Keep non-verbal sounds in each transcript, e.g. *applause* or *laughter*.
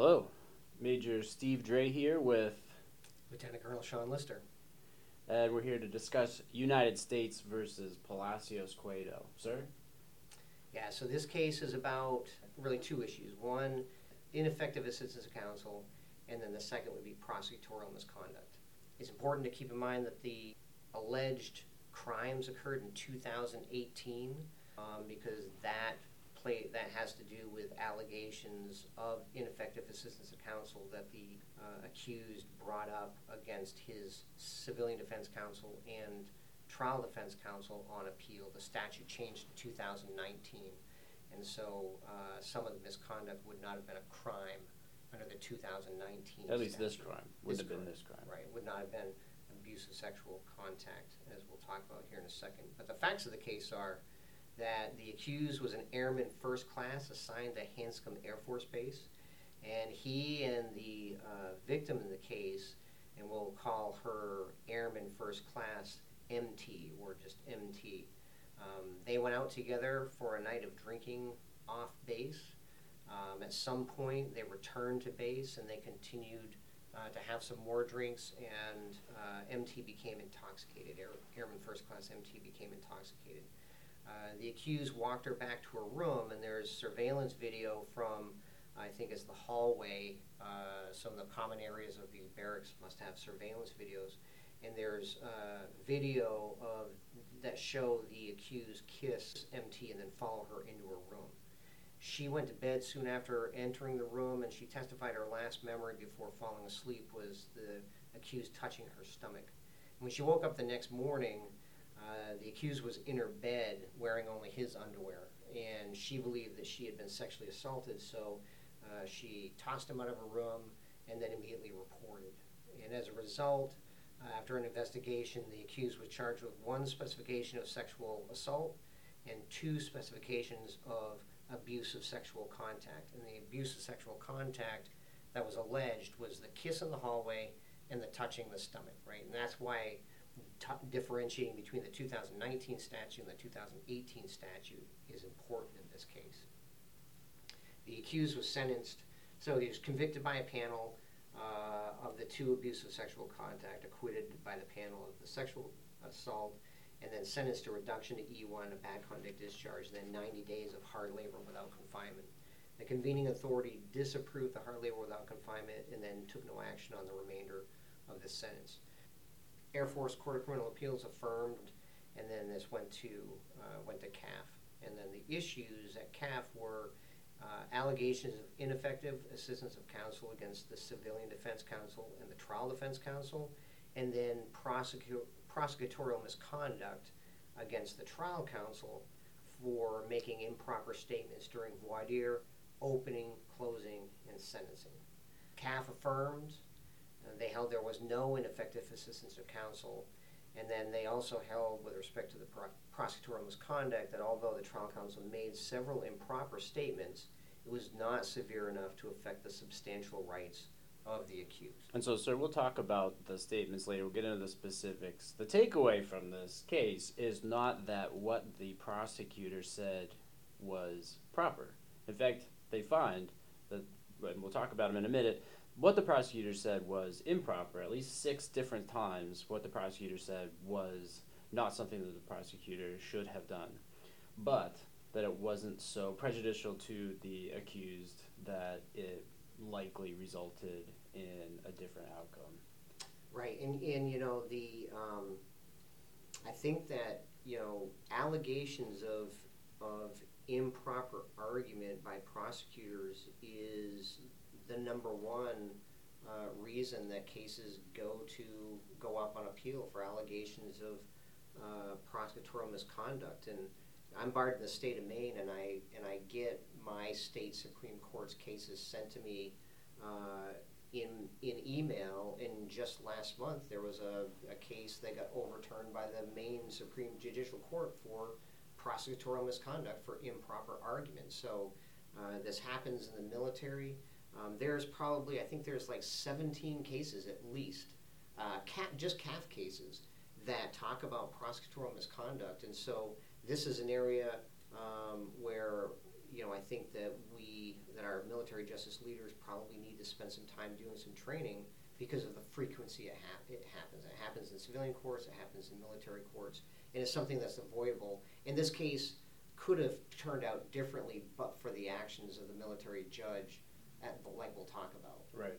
Hello, Major Steve Dre here with, Lieutenant Colonel Sean Lister. and we're here to discuss United States versus Palacios Cueto. Sir? Yeah, so this case is about really two issues. One, ineffective assistance of counsel, and then the second would be prosecutorial misconduct. It's important to keep in mind that the alleged crimes occurred in 2018 um, because that play that has to do with allegations of ineffective assistance of counsel that the uh, accused brought up against his civilian defense counsel and trial defense counsel on appeal. The statute changed in 2019, and so uh, some of the misconduct would not have been a crime under the 2019 At least this statute. crime would This have been crime, this crime. Right, would not have been abusive sexual contact, as we'll talk about here in a second. But the facts of the case are that the accused was an airman first class assigned to Hanscom Air Force Base, and he and the uh, victim in the case, and we'll call her Airman First Class MT or just MT. Um, they went out together for a night of drinking off base. Um, at some point, they returned to base and they continued uh, to have some more drinks, and uh, MT became intoxicated. Air, Airman First Class MT became intoxicated. Uh, the accused walked her back to her room, and there's surveillance video from, I think, it's the hallway. Uh, some of the common areas of the barracks must have surveillance videos, and there's uh, video of that show the accused kiss MT and then follow her into her room. She went to bed soon after entering the room, and she testified her last memory before falling asleep was the accused touching her stomach. When she woke up the next morning, uh, the accused was in her bed wearing only his underwear, and she believed that she had been sexually assaulted, so uh, she tossed him out of her room and then immediately reported. And as a result, uh, after an investigation, the accused was charged with one specification of sexual assault and two specifications of abusive sexual contact. And the abusive sexual contact that was alleged was the kiss in the hallway and the touching the stomach, right? And that's why t- differentiating between the 2019 statute and the 2018 statute is important in this case. The accused was sentenced, so he was convicted by a panel uh, of the two abusive sexual contact, acquitted by the panel of the sexual assault, and then sentenced to reduction to E1, a bad conduct discharge, and then 90 days of hard labor without confinement. The convening authority disapproved the hard labor without confinement and then took no action on the remainder of the sentence. Air Force Court of Criminal Appeals affirmed, and then this went to uh, went to CAAF. And then the issues at CAAF were uh, allegations of ineffective assistance of counsel against the Civilian Defense Counsel and the Trial Defense Counsel, and then prosecu- prosecutorial misconduct against the trial counsel for making improper statements during voir dire, opening, closing, and sentencing. CAAF affirmed Uh, they held there was no ineffective assistance of counsel. And then they also held, with respect to the pro- prosecutorial misconduct, that although the trial counsel made several improper statements, it was not severe enough to affect the substantial rights of the accused. And so, sir, we'll talk about the statements later. We'll get into the specifics. The takeaway from this case is not that what the prosecutor said was proper. In fact, they find that, and we'll talk about them in a minute, what the prosecutor said was improper. At least six different times, what the prosecutor said was not something that the prosecutor should have done. But that it wasn't so prejudicial to the accused that it likely resulted in a different outcome. Right, and, and you know, the, um, I think that, you know, allegations of, of improper argument by prosecutors is the number one uh, reason that cases go to, go up on appeal for allegations of uh, prosecutorial misconduct. And I'm barred in the state of Maine, and I, and I get my state Supreme Court's cases sent to me uh, in, in email. And just last month, there was a, a case that got overturned by the Maine Supreme Judicial Court for prosecutorial misconduct for improper argument. So uh, this happens in the military. Um, there's probably, I think there's like 17 cases at least, uh, CAAF, just CAAF cases, that talk about prosecutorial misconduct. And so this is an area um, where you know, I think that we, that our military justice leaders probably need to spend some time doing some training because of the frequency it, it happens. It happens in civilian courts, it happens in military courts, and it's something that's avoidable. In this case, could have turned out differently, but for the actions of the military judge, at, like we'll talk about. Right.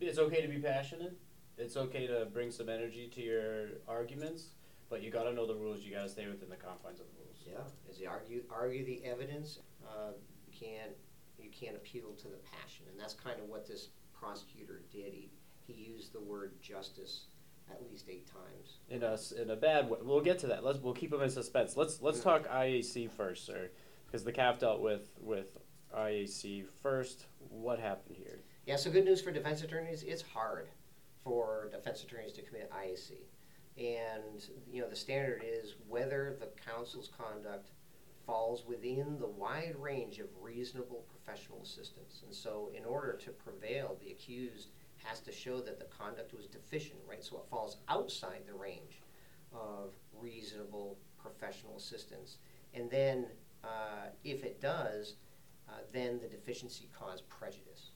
It's okay to be passionate. It's okay to bring some energy to your arguments, but you got to know the rules. You got to stay within the confines of the rules. Yeah, as you argue, argue the evidence, uh, you can't, you can't appeal to the passion, and that's kind of what this prosecutor did. He, he used the word justice at least eight times. In a s- in a bad way. We'll get to that. Let's we'll keep them in suspense. Let's let's talk IAC first, sir, because the CAAF dealt with with IAC first. What happened here? Yeah, so good news for defense attorneys. It's hard for defense attorneys to commit IAC. And, you know, the standard is whether the counsel's conduct falls within the wide range of reasonable professional assistance. And so, in order to prevail, the accused has to show that the conduct was deficient, right? So it falls outside the range of reasonable professional assistance. And then, uh, if it does, uh, then the deficiency caused prejudice.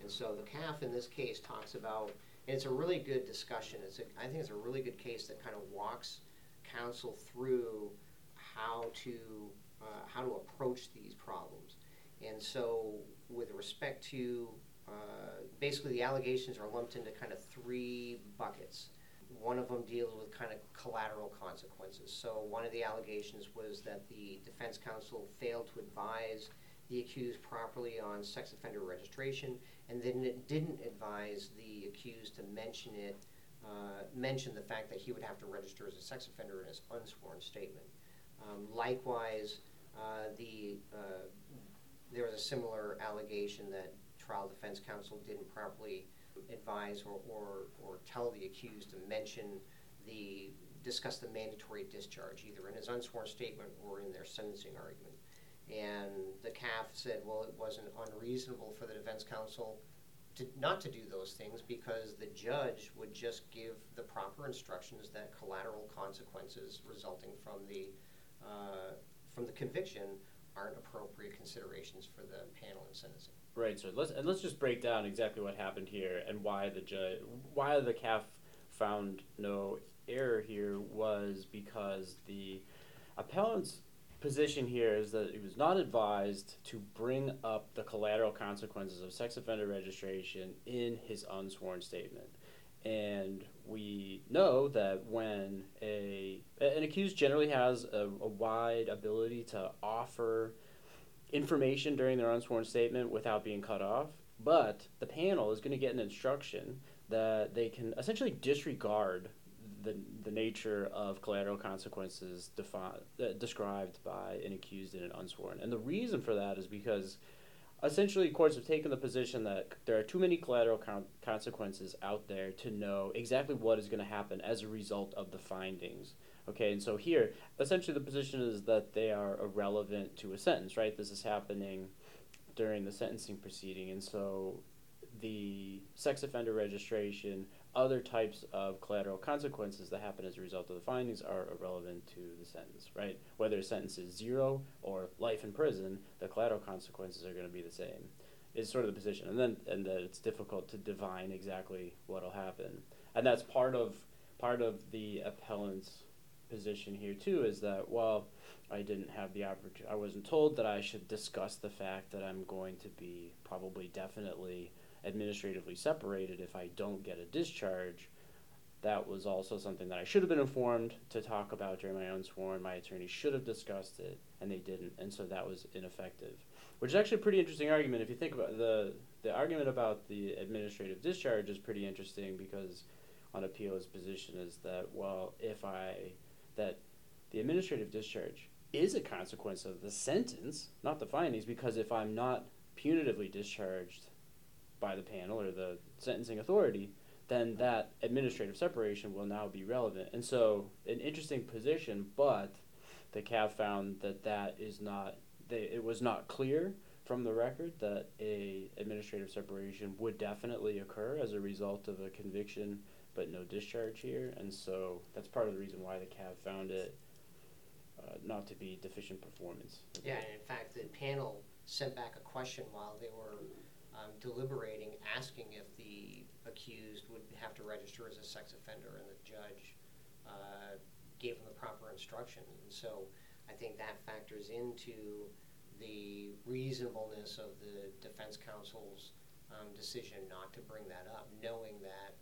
And so the CAAF in this case talks about, and it's a really good discussion. It's a, I think it's a really good case that kind of walks counsel through how to uh, how to approach these problems. And so, with respect to uh, basically the allegations are lumped into kind of three buckets. One of them deals with kind of collateral consequences. So one of the allegations was that the defense counsel failed to advise the accused properly on sex offender registration, and then it didn't advise the accused to mention it, uh, mention the fact that he would have to register as a sex offender in his unsworn statement. Um, likewise, uh, the uh, there was a similar allegation that trial defense counsel didn't properly advise or, or, or tell the accused to mention the discuss the mandatory discharge either in his unsworn statement or in their sentencing argument. And the CAAF said, well, it wasn't unreasonable for the defense counsel to not to do those things because the judge would just give the proper instructions that collateral consequences resulting from the uh, from the conviction aren't appropriate considerations for the panel in sentencing. Right, sir. Let's and let's just break down exactly what happened here and why the judge, why the CAAF found no error here was because the appellant's position here is that he was not advised to bring up the collateral consequences of sex offender registration in his unsworn statement. And we know that when a an accused generally has a, a wide ability to offer information during their unsworn statement without being cut off, but the panel is going to get an instruction that they can essentially disregard the, the nature of collateral consequences defi- uh, described by an accused and an unsworn. And the reason for that is because essentially courts have taken the position that there are too many collateral con- consequences out there to know exactly what is going to happen as a result of the findings. Okay, and so here, essentially, the position is that they are irrelevant to a sentence, right? This is happening during the sentencing proceeding, and so the sex offender registration, other types of collateral consequences that happen as a result of the findings are irrelevant to the sentence, right? Whether a sentence is zero or life in prison, the collateral consequences are going to be the same. Is sort of the position, and then and that it's difficult to divine exactly what'll happen, and that's part of part of the appellant's position here too is that well i didn't have the opportunity i wasn't told that i should discuss the fact that i'm going to be probably definitely administratively separated if i don't get a discharge that was also something that i should have been informed to talk about during my own sworn. My attorney should have discussed it and they didn't and so that was ineffective. Which is actually a pretty interesting argument. If you think about the the argument about the administrative discharge is pretty interesting because on appeal his position is that well if i that the administrative discharge is a consequence of the sentence, not the findings, because if I'm not punitively discharged by the panel or the sentencing authority, then that administrative separation will now be relevant. And so, an interesting position, but the CAAF found that that is not, they, it was not clear from the record that a administrative separation would definitely occur as a result of a conviction but no discharge here, and so that's part of the reason why the CAAF found it uh, not to be deficient performance. Yeah, and in fact, the panel sent back a question while they were um, deliberating, asking if the accused would have to register as a sex offender, and the judge uh, gave them the proper instruction. And so I think that factors into the reasonableness of the defense counsel's um, decision not to bring that up, knowing that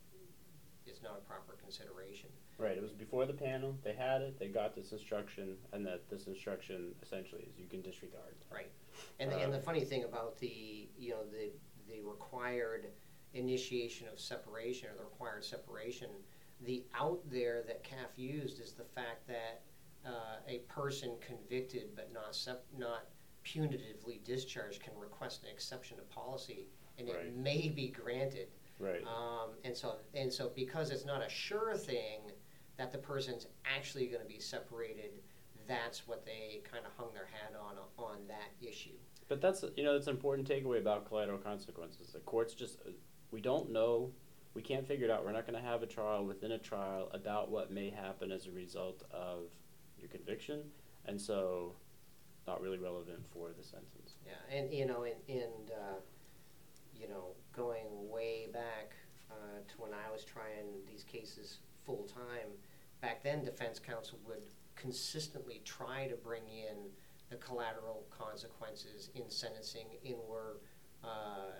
it's not a proper consideration. Right. It was before the panel. They had it. They got this instruction, and that this instruction essentially is you can disregard. Right. And, the, and the Um, funny thing about the know the the required initiation of separation or the required separation, the out there that CAAF used is the fact that uh, a person convicted but not sep- not punitively discharged can request an exception to policy, and it may be granted. Right. Um, and so, and so because it's not a sure thing that the person's actually going to be separated, that's what they kind of hung their hat on on that issue. But that's you know that's an important takeaway about collateral consequences. The courts just uh, we don't know, we can't figure it out. We're not going to have a trial within a trial about what may happen as a result of your conviction, and so not really relevant for the sentence. Yeah, and you know, and, and uh, you know, going way back uh, to when I was trying these cases full time, back then defense counsel would consistently try to bring in the collateral consequences in sentencing and were uh,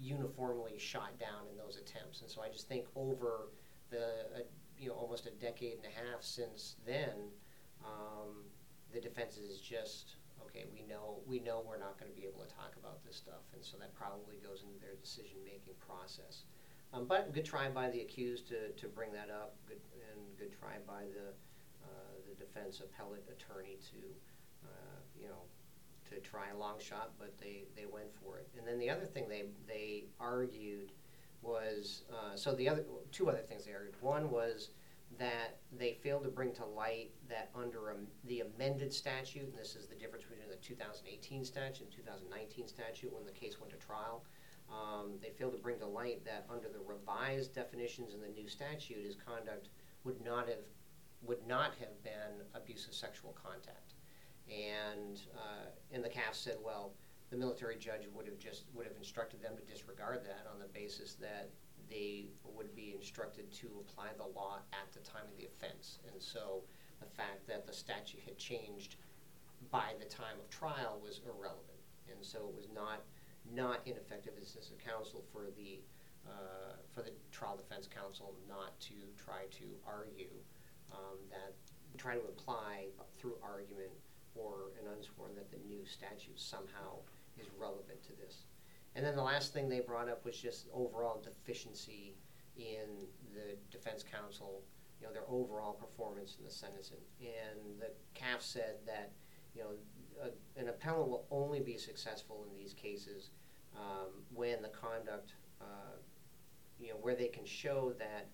uniformly shot down in those attempts. And so I just think over the uh, you know almost a decade and a half since then, um, the defense is just okay. We know we know we're not going to be able to talk about this stuff, and so that probably goes into their decision making process. Um, but good try by the accused to, to bring that up, good, and good try by the uh, the defense appellate attorney to you know to try a long shot, but they, they went for it. And then the other thing they they argued was uh, so the other two other things they argued. One was that they failed to bring to light that under um, the amended statute, and this is the difference between the 2018 statute and 2019 statute when the case went to trial. Um, they failed to bring to light that under the revised definitions in the new statute, his conduct would not have would not have been abusive sexual contact. And uh, and the CAAF said, well, the military judge would have just would have instructed them to disregard that on the basis that they would be instructed to apply the law at the time of the offense. And so the fact that the statute had changed by the time of trial was irrelevant. And so it was not not ineffective assistance of counsel for the uh, for the trial defense counsel not to try to argue um, that try to imply through argument or an unsworn that the new statute somehow is relevant to this. And then the last thing they brought up was just overall deficiency in the defense counsel, you know, their overall performance in the sentencing. And the CAAF said that, you know, a, an appellant will only be successful in these cases um, when the conduct, uh, you know, where they can show that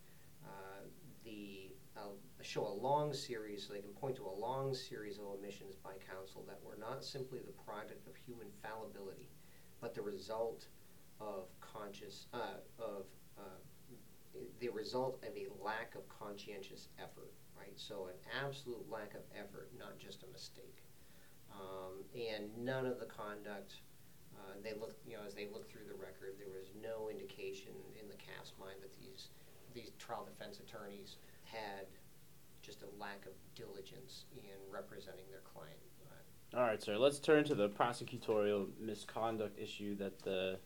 uh, the uh, show a long series, so they can point to a long series of omissions by counsel that were not simply the product of human fallibility, but the result of conscious uh, of uh, the result of a lack of conscientious effort, right? So an absolute lack of effort, not just a mistake. Um, and none of the conduct, uh, they look, you know, as they look through the record, there was no indication in the CAAF's mind that these these trial defense attorneys had just a lack of diligence in representing their client. All right, sir. Let's turn to the prosecutorial misconduct issue that the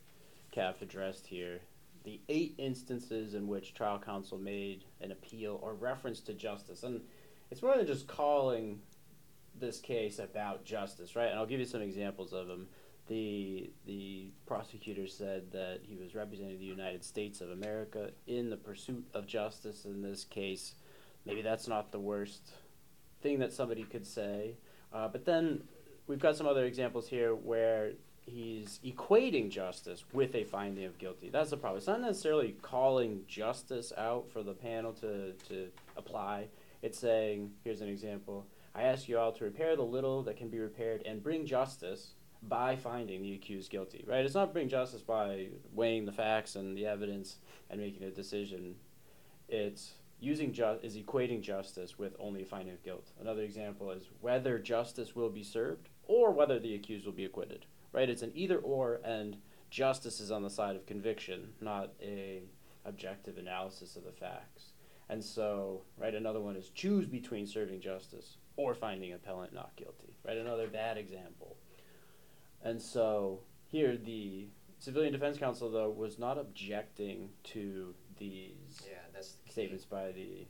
CAAF addressed here. The eight instances in which trial counsel made an appeal or reference to justice, and it's more than just calling this case about justice, right? And I'll give you some examples of them. The the prosecutor said that he was representing the United States of America in the pursuit of justice in this case. Maybe that's not the worst thing that somebody could say. Uh, but then we've got some other examples here where he's equating justice with a finding of guilty. That's the problem. It's not necessarily calling justice out for the panel to, to apply. It's saying, here's an example I ask you all to repair the little that can be repaired and bring justice by finding the accused guilty, right? It's not bringing justice by weighing the facts and the evidence and making a decision. It's using ju- is equating justice with only finding of guilt. Another example is whether justice will be served or whether the accused will be acquitted. Right? It's an either or, and justice is on the side of conviction, not a objective analysis of the facts. And so, right, another one is choose between serving justice or finding appellant not guilty. Right? Another bad example. And so here the Civilian Defense Counsel though was not objecting to these Yeah, that's the statements by the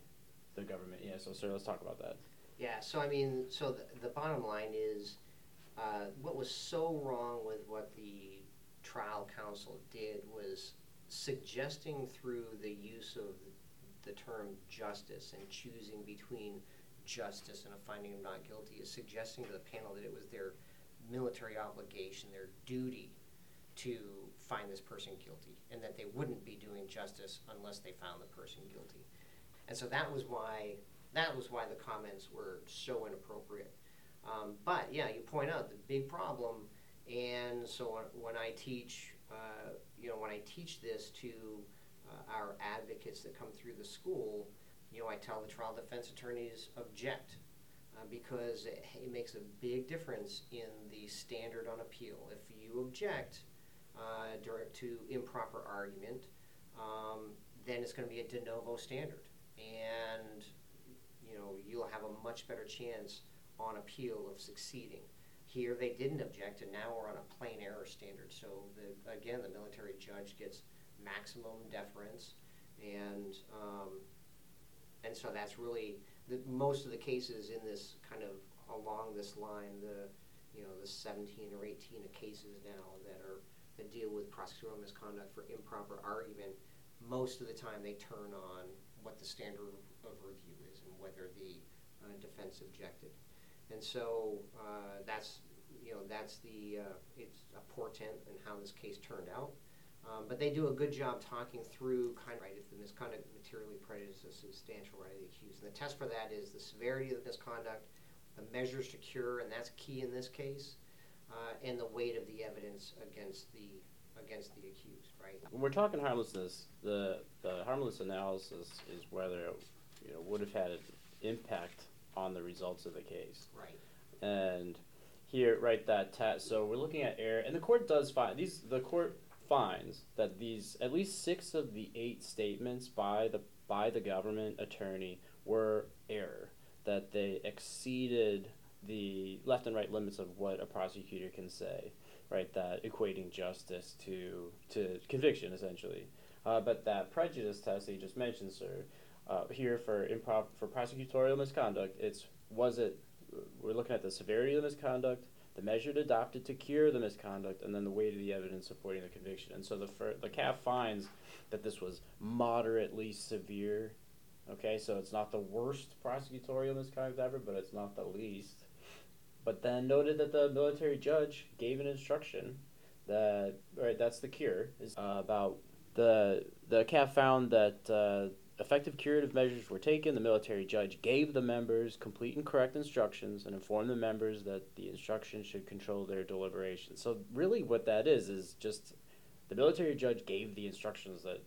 the government. Yeah, so sir, let's talk about that. Yeah, so I mean, so the, the bottom line is, uh, what was so wrong with what the trial counsel did was suggesting through the use of the term justice and choosing between justice and a finding of not guilty is suggesting to the panel that it was their military obligation, their duty to find this person guilty, and that they wouldn't be doing justice unless they found the person guilty. And so that was why that was why the comments were so inappropriate. Um, but yeah, you point out the big problem, and so when, I teach, uh, you know, when I teach this to uh, our advocates that come through the school, you know, I tell the trial defense attorneys object uh, because it, it makes a big difference in the standard on appeal. If you object uh, to improper argument, um, then it's going to be a de novo standard, and you know you'll have a much better chance on appeal of succeeding. Here they didn't object, and now we're on a plain error standard. So the, again, the military judge gets maximum deference, and um, and so that's really the, most of the cases in this kind of along this line. The you know the 17 or 18 cases now that are that deal with prosecutorial misconduct for improper argument. Most of the time, they turn on what the standard of review is and whether the uh, defense objected. And so uh, that's you know that's the uh, it's a portent in how this case turned out. Um, but they do a good job talking through kind of right if the misconduct materially prejudices a substantial right of the accused. And the test for that is the severity of the misconduct, the measures to cure, and that's key in this case, uh, and the weight of the evidence against the against the accused. Right. When we're talking harmlessness, the the harmless analysis is whether it, you know would have had an impact on the results of the case. Right. And here, right, that test. So we're looking at error, and the court does find these. The court finds that these at least six of the eight statements by the by the government attorney were error. That they exceeded the left and right limits of what a prosecutor can say, right? That equating justice to to conviction essentially. Uh, but that prejudice test that you just mentioned, sir, uh, here for improv for prosecutorial misconduct, it's was it we're looking at the severity of misconduct, the measure adopted to cure the misconduct, and then the weight of the evidence supporting the conviction. And so the fir- the CAAF finds that this was moderately severe. Okay, so it's not the worst prosecutorial misconduct ever, but it's not the least. But then noted that the military judge gave an instruction that right that's the cure is uh, about the the CAAF found that. Uh, effective curative measures were taken. The military judge gave the members complete and correct instructions and informed the members that the instructions should control their deliberations. So, really, what that is is just the military judge gave the instructions that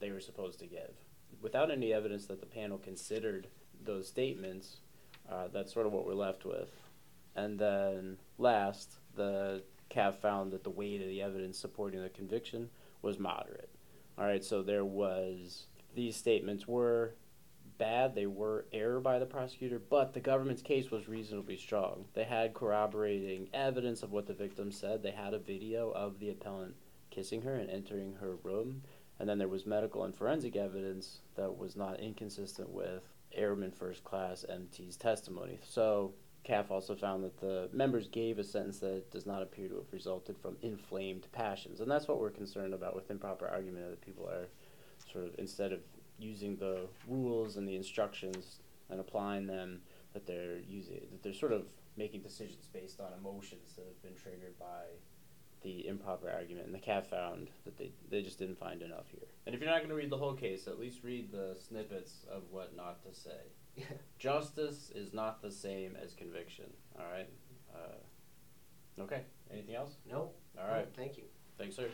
they were supposed to give without any evidence that the panel considered those statements. Uh, that's sort of what we're left with. And then, last, the CAAF found that the weight of the evidence supporting the conviction was moderate. All right, so there was these statements were bad, they were error by the prosecutor, but the government's case was reasonably strong. They had corroborating evidence of what the victim said. They had a video of the appellant kissing her and entering her room, and then there was medical and forensic evidence that was not inconsistent with Airman First Class MT's testimony. So, CAAF also found that the members gave a sentence that does not appear to have resulted from inflamed passions. And that's what we're concerned about with improper argument that people are sort of instead of using the rules and the instructions and applying them that they're using that they're sort of making decisions based on emotions that have been triggered by the improper argument and the CAAF found that they, they just didn't find enough here. And if you're not going to read the whole case, at least read the snippets of what not to say. Yeah. *laughs* Justice is not the same as conviction. All right. Uh, okay. Anything else? No. All right. Thank you. Thanks, sir.